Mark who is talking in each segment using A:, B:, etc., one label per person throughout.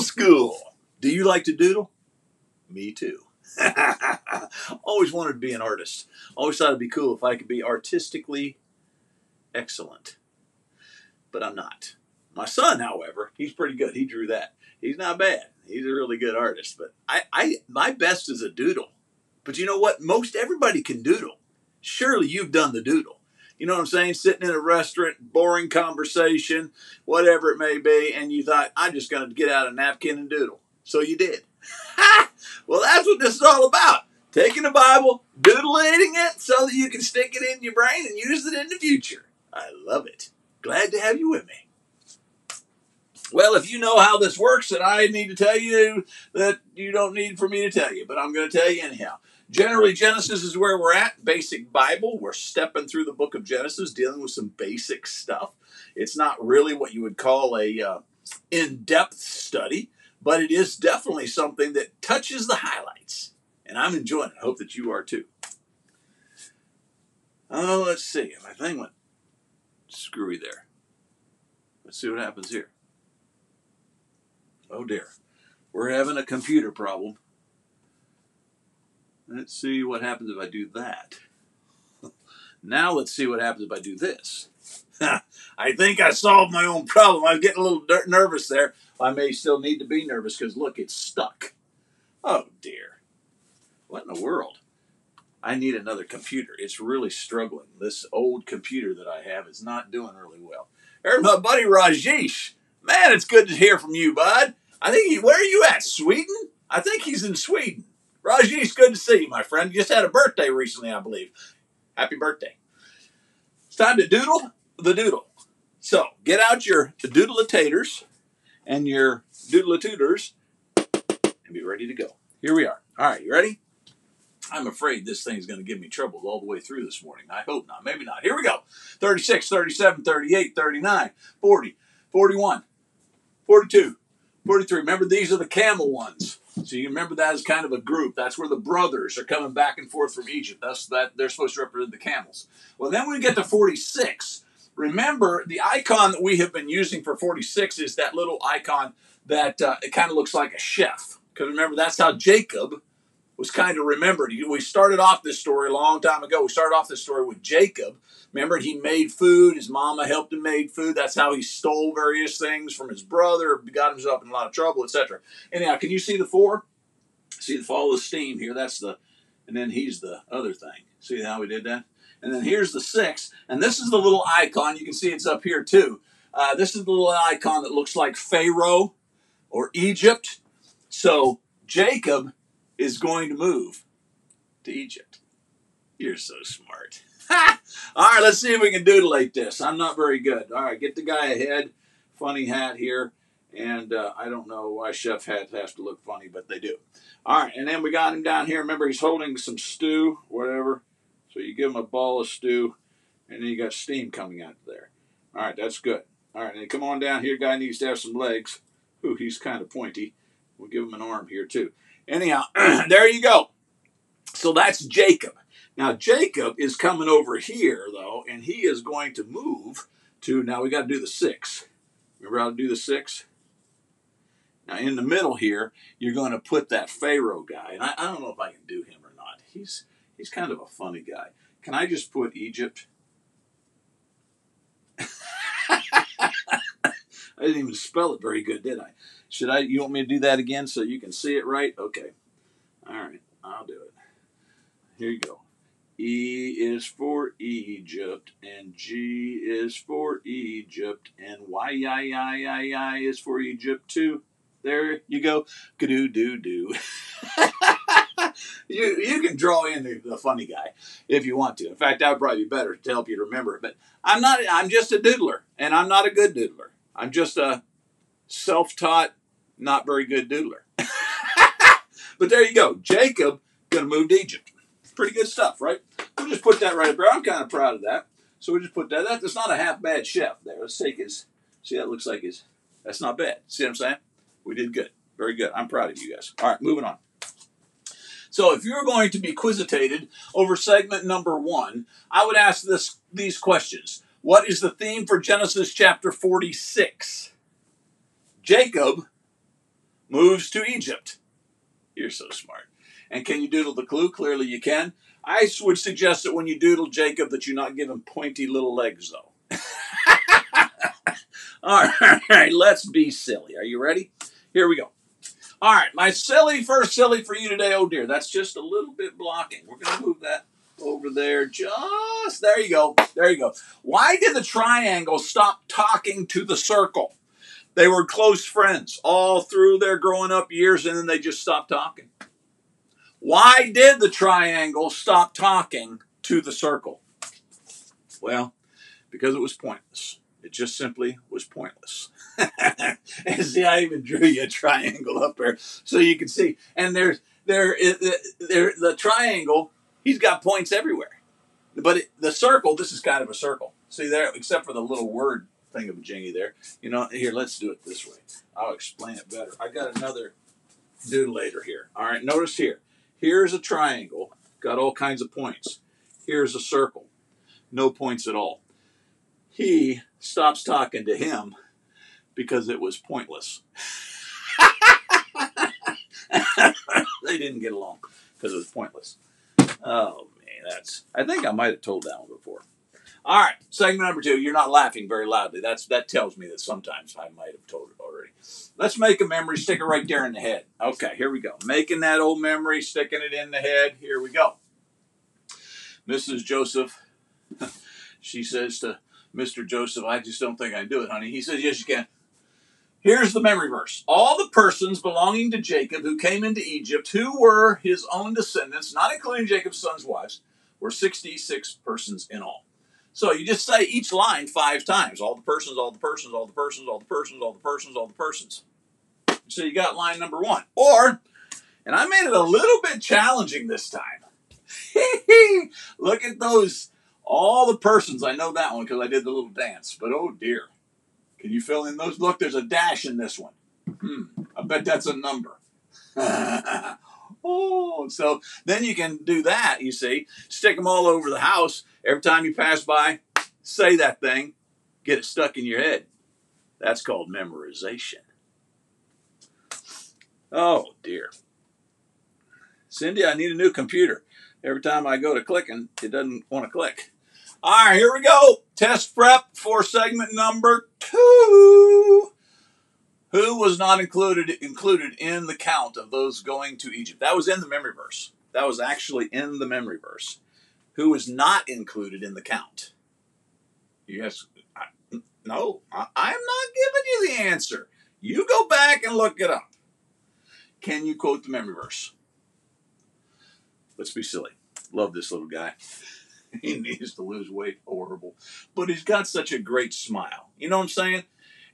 A: School. Do you like to doodle? Me too. Always wanted to be an artist. Always thought it'd be cool if I could be artistically excellent. But I'm not. My son, however, he's pretty good. He drew that. He's not bad. He's a really good artist. But I, I my best is a doodle. But you know what? Most everybody can doodle. Surely you've done the doodle. You know what I'm saying? Sitting in a restaurant, boring conversation, whatever it may be, and you thought, I'm just going to get out a napkin and doodle. So you did. well, that's what this is all about. Taking the Bible, doodling it so that you can stick it in your brain and use it in the future. I love it. Glad to have you with me. Well, if you know how this works, then I need to tell you that you don't need for me to tell you, but I'm going to tell you anyhow. Generally, Genesis is where we're at. Basic Bible. We're stepping through the book of Genesis, dealing with some basic stuff. It's not really what you would call a uh, in-depth study, but it is definitely something that touches the highlights, and I'm enjoying it. I hope that you are too. Oh, let's see. My thing went screwy there. Let's see what happens here. Oh dear. We're having a computer problem. Let's see what happens if I do that. now let's see what happens if I do this. I think I solved my own problem. I was getting a little nervous there. I may still need to be nervous because look, it's stuck. Oh dear. What in the world? I need another computer. It's really struggling. This old computer that I have is not doing really well. There's my buddy Rajesh. Man, it's good to hear from you, bud. I think he, where are you at? Sweden? I think he's in Sweden. Rajesh, good to see you, my friend. You just had a birthday recently, I believe. Happy birthday. It's time to doodle the doodle. So get out your doodle-a-taters and your doodle-a-tutors and be ready to go. Here we are. All right, you ready? I'm afraid this thing's going to give me trouble all the way through this morning. I hope not. Maybe not. Here we go 36, 37, 38, 39, 40, 41, 42, 43. Remember, these are the camel ones. So you remember that as kind of a group. That's where the brothers are coming back and forth from Egypt. That's that they're supposed to represent the camels. Well, then when we get to 46, remember the icon that we have been using for 46 is that little icon that uh, it kind of looks like a chef. Because remember, that's how Jacob was kind of remembered. We started off this story a long time ago. We started off this story with Jacob. Remember, he made food. His mama helped him make food. That's how he stole various things from his brother, got himself in a lot of trouble, etc. Anyhow, can you see the four? See the fall of steam here. That's the, and then he's the other thing. See how we did that? And then here's the six, and this is the little icon. You can see it's up here too. Uh, this is the little icon that looks like Pharaoh or Egypt. So Jacob is going to move to Egypt. You're so smart. All right, let's see if we can doodleate this. I'm not very good. All right, get the guy ahead. Funny hat here. And uh, I don't know why chef hats have to look funny, but they do. All right, and then we got him down here. Remember, he's holding some stew, whatever. So you give him a ball of stew, and then you got steam coming out of there. All right, that's good. All right, and come on down here. Guy needs to have some legs. Ooh, he's kind of pointy. We'll give him an arm here, too. Anyhow, there you go. So that's Jacob. Now, Jacob is coming over here, though, and he is going to move to, now we got to do the six. Remember how to do the six? Now, in the middle here, you're going to put that Pharaoh guy, and I, I don't know if I can do him or not. He's, he's kind of a funny guy. Can I just put Egypt? I didn't even spell it very good, did I? Should I? You want me to do that again so you can see it right? Okay. All right, I'll do it. Here you go. E is for Egypt, and G is for Egypt, and Y I I I I is for Egypt too. There you go. Gadoo doo doo. you you can draw in the, the, funny guy if you want to. In fact, that would probably be better to help you remember it. But I'm not. I'm just a doodler, and I'm not a good doodler. I'm just a self-taught, not very good doodler. but there you go. Jacob gonna move to Egypt. Pretty good stuff, right? We'll just put that right up there. I'm kind of proud of that. So we just put that. That's not a half bad chef there. Let's take his. See, that looks like his. That's not bad. See what I'm saying? We did good. Very good. I'm proud of you guys. All right, moving on. So if you're going to be quizitated over segment number one, I would ask this these questions. What is the theme for Genesis chapter 46? Jacob moves to Egypt. You're so smart. And can you doodle the clue? Clearly you can. I would suggest that when you doodle Jacob that you not give him pointy little legs though. All right, let's be silly. Are you ready? Here we go. All right, my silly first silly for you today. Oh dear, that's just a little bit blocking. We're going to move that over there. Just there you go. There you go. Why did the triangle stop talking to the circle? They were close friends all through their growing up years, and then they just stopped talking. Why did the triangle stop talking to the circle? Well, because it was pointless. It just simply was pointless. and see, I even drew you a triangle up there so you can see. And there's there, there, the triangle. He's got points everywhere, but it, the circle. This is kind of a circle. See there, except for the little word thing of a jingy there. You know, here let's do it this way. I'll explain it better. I got another later here. All right, notice here. Here's a triangle, got all kinds of points. Here's a circle, no points at all. He stops talking to him because it was pointless. they didn't get along because it was pointless. Oh man, that's. I think I might have told that one before. All right, segment number two. You're not laughing very loudly. That's that tells me that sometimes I might have told it already. Let's make a memory, stick it right there in the head. Okay, here we go. Making that old memory, sticking it in the head. Here we go. Mrs. Joseph, she says to Mr. Joseph, I just don't think I can do it, honey. He says, Yes, you can. Here's the memory verse. All the persons belonging to Jacob who came into Egypt, who were his own descendants, not including Jacob's sons' wives, were 66 persons in all. So you just say each line five times. All the persons, all the persons, all the persons, all the persons, all the persons, all the persons. So you got line number one. Or, and I made it a little bit challenging this time. Look at those, all the persons. I know that one because I did the little dance. But oh dear. Can you fill in those? Look, there's a dash in this one. Hmm, I bet that's a number. oh, so then you can do that, you see. Stick them all over the house Every time you pass by, say that thing, get it stuck in your head. That's called memorization. Oh dear. Cindy, I need a new computer. Every time I go to clicking, it doesn't want to click. All right, here we go. Test prep for segment number two. Who was not included included in the count of those going to Egypt? That was in the memory verse. That was actually in the memory verse Who was not included in the count? Yes, I, no, I, I'm not giving you the answer. You go back and look it up. Can you quote the memory verse? Let's be silly. Love this little guy. he needs to lose weight. Horrible. But he's got such a great smile. You know what I'm saying?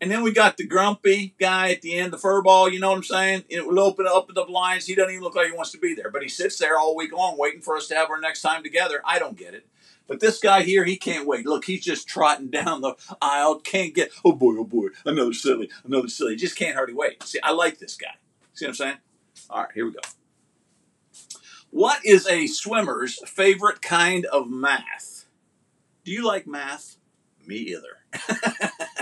A: And then we got the grumpy guy at the end, the fur ball, you know what I'm saying? It will open up the blinds. He doesn't even look like he wants to be there, but he sits there all week long waiting for us to have our next time together. I don't get it. But this guy here, he can't wait. Look, he's just trotting down the aisle, can't get, oh boy, oh boy, another silly, another silly. Just can't hardly wait. See, I like this guy. See what I'm saying? All right, here we go. What is a swimmer's favorite kind of math? Do you like math? Me either.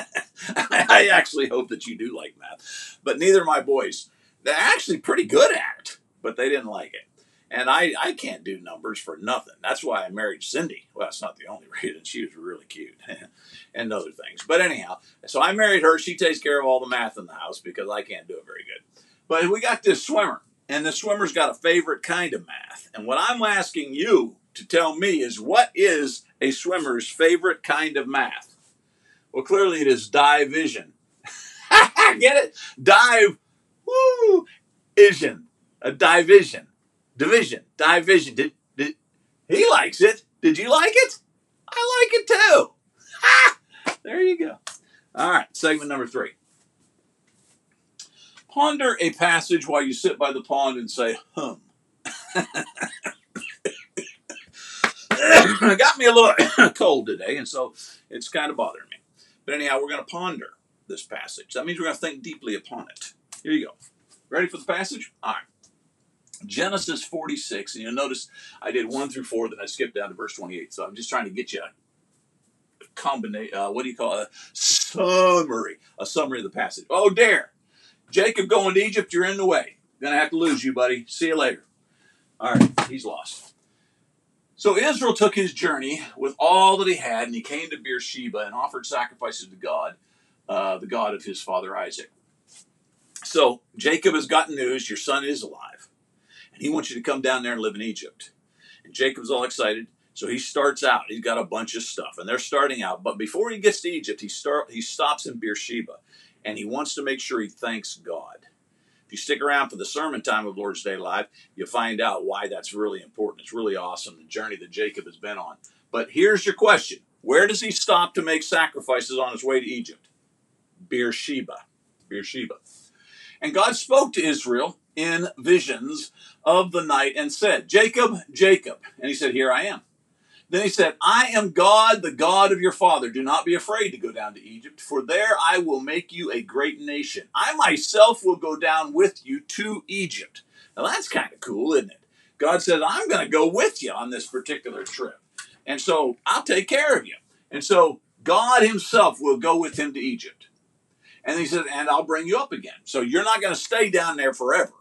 A: I actually hope that you do like math. But neither of my boys. They're actually pretty good at it, but they didn't like it. And I, I can't do numbers for nothing. That's why I married Cindy. Well, that's not the only reason. She was really cute and other things. But anyhow, so I married her. She takes care of all the math in the house because I can't do it very good. But we got this swimmer, and the swimmer's got a favorite kind of math. And what I'm asking you to tell me is what is a swimmer's favorite kind of math? Well, clearly it is division. Get it? Dive, woo, vision, a division, division, division. Did, did he likes it? Did you like it? I like it too. There you go. All right, segment number three. Ponder a passage while you sit by the pond and say, hum. got me a little cold today, and so it's kind of bothering me. But anyhow, we're going to ponder this passage. That means we're going to think deeply upon it. Here you go. Ready for the passage? All right. Genesis 46, and you'll notice I did 1 through 4, then I skipped down to verse 28. So I'm just trying to get you a combination, uh, what do you call it? A summary, a summary of the passage. Oh, dare. Jacob going to Egypt, you're in the way. Gonna have to lose you, buddy. See you later. All right, he's lost. So Israel took his journey with all that he had, and he came to Beersheba and offered sacrifices to God, uh, the God of his father Isaac. So Jacob has gotten news your son is alive, and he wants you to come down there and live in Egypt. And Jacob's all excited. So he starts out. He's got a bunch of stuff, and they're starting out. But before he gets to Egypt, he start he stops in Beersheba, and he wants to make sure he thanks God. You stick around for the sermon time of Lord's Day Live, you'll find out why that's really important. It's really awesome the journey that Jacob has been on. But here's your question: Where does he stop to make sacrifices on his way to Egypt? Beersheba. Beersheba. And God spoke to Israel in visions of the night and said, Jacob, Jacob. And he said, Here I am. Then he said, I am God, the God of your father. Do not be afraid to go down to Egypt, for there I will make you a great nation. I myself will go down with you to Egypt. Now that's kind of cool, isn't it? God says, I'm going to go with you on this particular trip. And so I'll take care of you. And so God himself will go with him to Egypt. And he said, and I'll bring you up again. So you're not going to stay down there forever.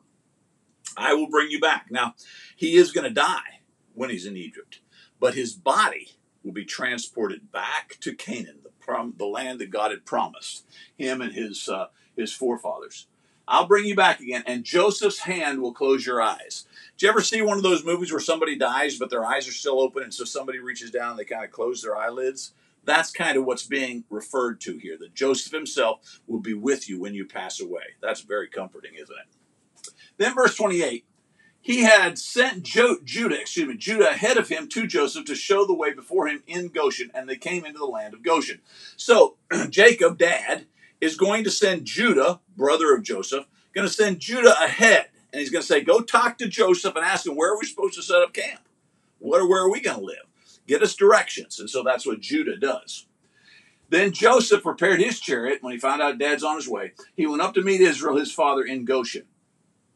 A: I will bring you back. Now, he is going to die when he's in Egypt but his body will be transported back to Canaan, the, prom- the land that God had promised him and his, uh, his forefathers. I'll bring you back again, and Joseph's hand will close your eyes. Did you ever see one of those movies where somebody dies, but their eyes are still open, and so somebody reaches down and they kind of close their eyelids? That's kind of what's being referred to here, that Joseph himself will be with you when you pass away. That's very comforting, isn't it? Then, verse 28 he had sent Judah, excuse me, Judah ahead of him to Joseph to show the way before him in Goshen, and they came into the land of Goshen. So Jacob, dad, is going to send Judah, brother of Joseph, going to send Judah ahead, and he's going to say, "Go talk to Joseph and ask him where are we supposed to set up camp? Where where are we going to live? Get us directions." And so that's what Judah does. Then Joseph prepared his chariot when he found out dad's on his way. He went up to meet Israel, his father, in Goshen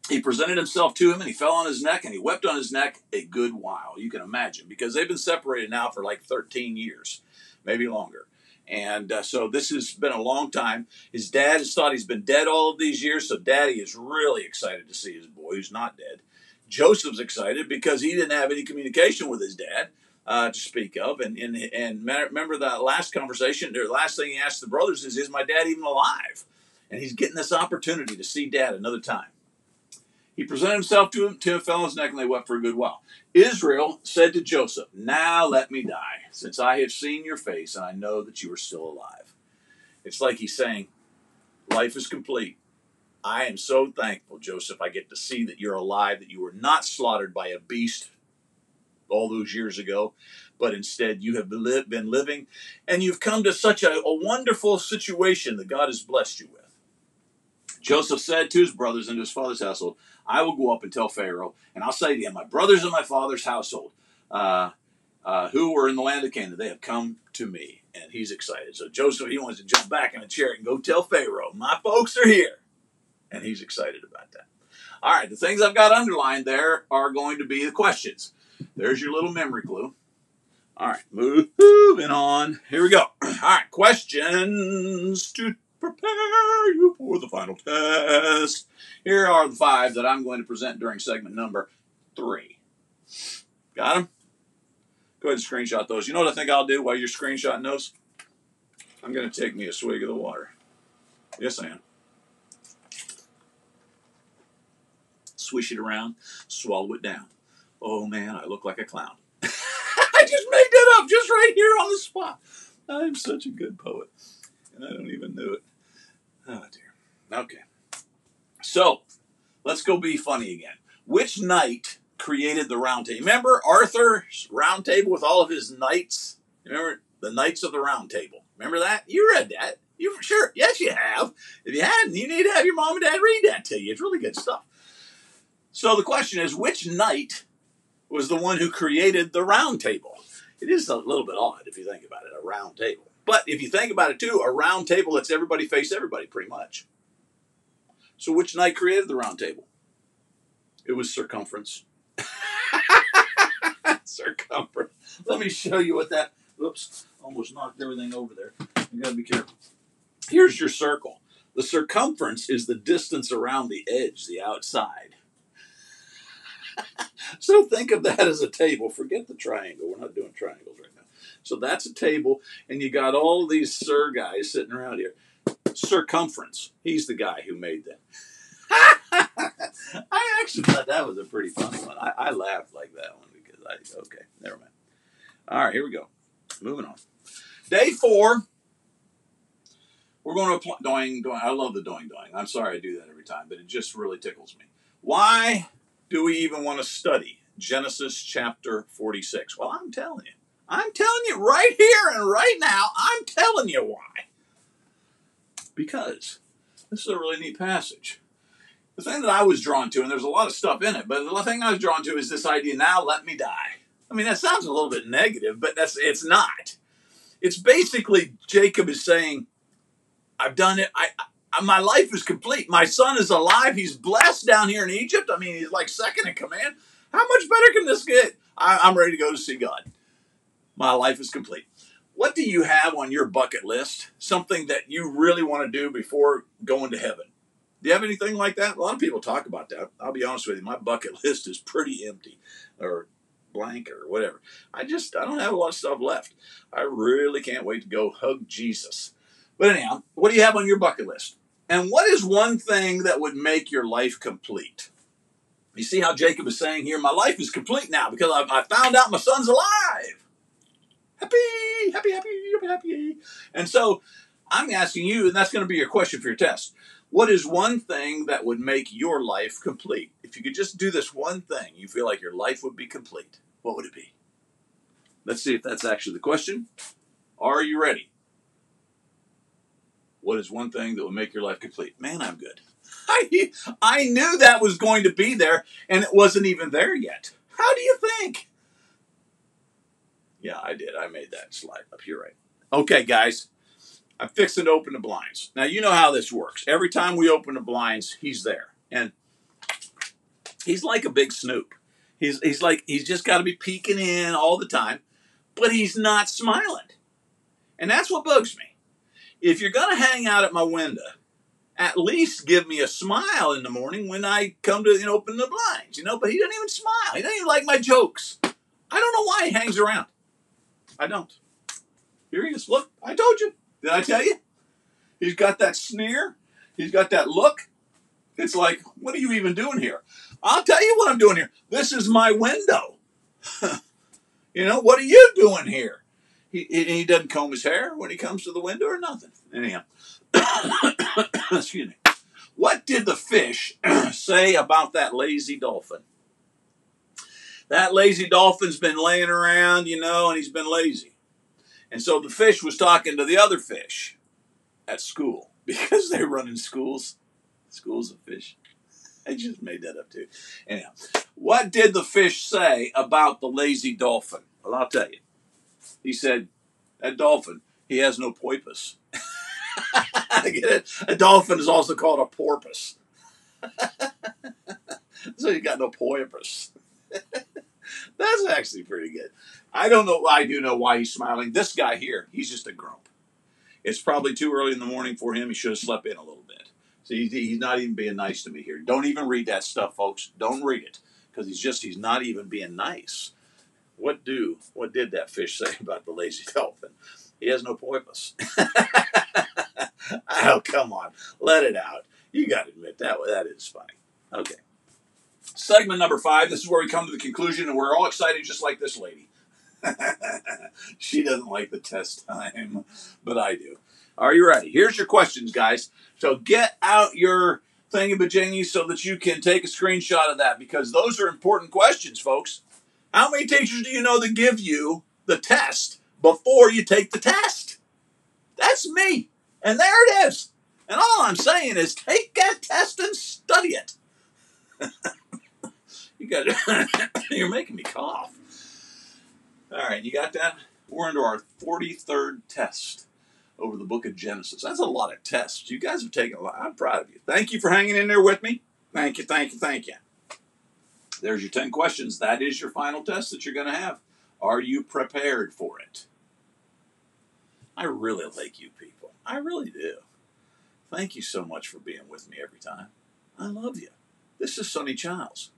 A: he presented himself to him and he fell on his neck and he wept on his neck a good while. You can imagine because they've been separated now for like 13 years, maybe longer. And uh, so this has been a long time. His dad has thought he's been dead all of these years, so daddy is really excited to see his boy who's not dead. Joseph's excited because he didn't have any communication with his dad uh, to speak of. And, and, and remember that last conversation, the last thing he asked the brothers is, Is my dad even alive? And he's getting this opportunity to see dad another time. He presented himself to him, to fell on his neck, and they wept for a good while. Israel said to Joseph, Now let me die, since I have seen your face, and I know that you are still alive. It's like he's saying, Life is complete. I am so thankful, Joseph, I get to see that you're alive, that you were not slaughtered by a beast all those years ago, but instead you have been living, and you've come to such a, a wonderful situation that God has blessed you with. Joseph said to his brothers and to his father's household, I will go up and tell Pharaoh, and I'll say to him, My brothers and my father's household, uh, uh, who were in the land of Canaan, they have come to me. And he's excited. So Joseph, he wants to jump back in a chair and go tell Pharaoh, My folks are here. And he's excited about that. All right, the things I've got underlined there are going to be the questions. There's your little memory clue. All right, moving on. Here we go. All right, questions to prepare you for the final test. Here are the five that I'm going to present during segment number three. Got them? Go ahead and screenshot those. You know what I think I'll do while you're screenshotting those? I'm going to take me a swig of the water. Yes, I am. Swish it around, swallow it down. Oh man, I look like a clown. I just made that up just right here on the spot. I'm such a good poet, and I don't even know it. Oh dear. Okay. So let's go be funny again. Which knight created the round table? Remember Arthur's round table with all of his knights? Remember the Knights of the Round Table? Remember that? You read that. You sure? Yes, you have. If you hadn't, you need to have your mom and dad read that to you. It's really good stuff. So the question is, which knight was the one who created the round table? It is a little bit odd if you think about it, a round table. But if you think about it too, a round table lets everybody face everybody pretty much. So which knight created the round table? It was circumference. circumference. Let me show you what that. Oops, almost knocked everything over there. You gotta be careful. Here's your circle. The circumference is the distance around the edge, the outside. so think of that as a table. Forget the triangle. We're not doing triangles right now. So that's a table, and you got all these sir guys sitting around here. Circumference. He's the guy who made that. I actually thought that was a pretty funny one. I, I laughed like that one because I okay, never mind. All right, here we go. Moving on. Day four. We're going to apply doing doing. I love the doing doing. I'm sorry I do that every time, but it just really tickles me. Why do we even want to study Genesis chapter 46? Well, I'm telling you. I'm telling you right here and right now. I'm telling you why. Because this is a really neat passage the thing that I was drawn to, and there's a lot of stuff in it, but the thing I was drawn to is this idea now let me die. I mean, that sounds a little bit negative, but that's it's not. It's basically Jacob is saying, I've done it. I, I my life is complete. My son is alive. He's blessed down here in Egypt. I mean, he's like second in command. How much better can this get? I, I'm ready to go to see God. My life is complete. What do you have on your bucket list? Something that you really want to do before going to heaven? Do you have anything like that? A lot of people talk about that. I'll be honest with you, my bucket list is pretty empty or blank or whatever. I just I don't have a lot of stuff left. I really can't wait to go hug Jesus. But anyhow, what do you have on your bucket list? And what is one thing that would make your life complete? You see how Jacob is saying here, my life is complete now because I, I found out my son's alive. Happy, happy, happy, happy, happy. And so I'm asking you, and that's going to be your question for your test. What is one thing that would make your life complete? If you could just do this one thing, you feel like your life would be complete. What would it be? Let's see if that's actually the question. Are you ready? What is one thing that would make your life complete? Man, I'm good. I, I knew that was going to be there, and it wasn't even there yet. How do you think? Yeah, I did. I made that slide up. You're right. Okay, guys. I'm fixing to open the blinds. Now, you know how this works. Every time we open the blinds, he's there. And he's like a big snoop. He's, he's like, he's just got to be peeking in all the time, but he's not smiling. And that's what bugs me. If you're going to hang out at my window, at least give me a smile in the morning when I come to you know, open the blinds, you know, but he doesn't even smile. He doesn't even like my jokes. I don't know why he hangs around. I don't. Here he is. Look, I told you. Did I tell you? He's got that sneer. He's got that look. It's like, what are you even doing here? I'll tell you what I'm doing here. This is my window. you know, what are you doing here? He, he doesn't comb his hair when he comes to the window or nothing. Anyhow, excuse me. What did the fish say about that lazy dolphin? That lazy dolphin's been laying around, you know, and he's been lazy. And so the fish was talking to the other fish at school because they run in schools, schools of fish. I just made that up too. Anyhow, what did the fish say about the lazy dolphin? Well, I'll tell you. He said, "That dolphin, he has no poipus." I get it? A dolphin is also called a porpoise. so you got no poipus. That's actually pretty good. I don't know. I do know why he's smiling. This guy here, he's just a grump. It's probably too early in the morning for him. He should have slept in a little bit. So he's not even being nice to me here. Don't even read that stuff, folks. Don't read it because he's just he's not even being nice. What do what did that fish say about the lazy dolphin? He has no poipus. oh come on, let it out. You got to admit that that is funny. Okay. Segment number five. This is where we come to the conclusion, and we're all excited, just like this lady. she doesn't like the test time, but I do. Are you ready? Here's your questions, guys. So get out your thingamajiggy so that you can take a screenshot of that because those are important questions, folks. How many teachers do you know that give you the test before you take the test? That's me. And there it is. And all I'm saying is take that test and study it. you got you're making me cough. All right, you got that? We're into our 43rd test over the book of Genesis. That's a lot of tests. You guys have taken a lot. I'm proud of you. Thank you for hanging in there with me. Thank you, thank you, thank you. There's your 10 questions. That is your final test that you're going to have. Are you prepared for it? I really like you people. I really do. Thank you so much for being with me every time. I love you. This is Sonny Childs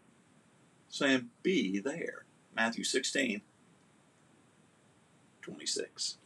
A: saying, Be there. Matthew 16, 26.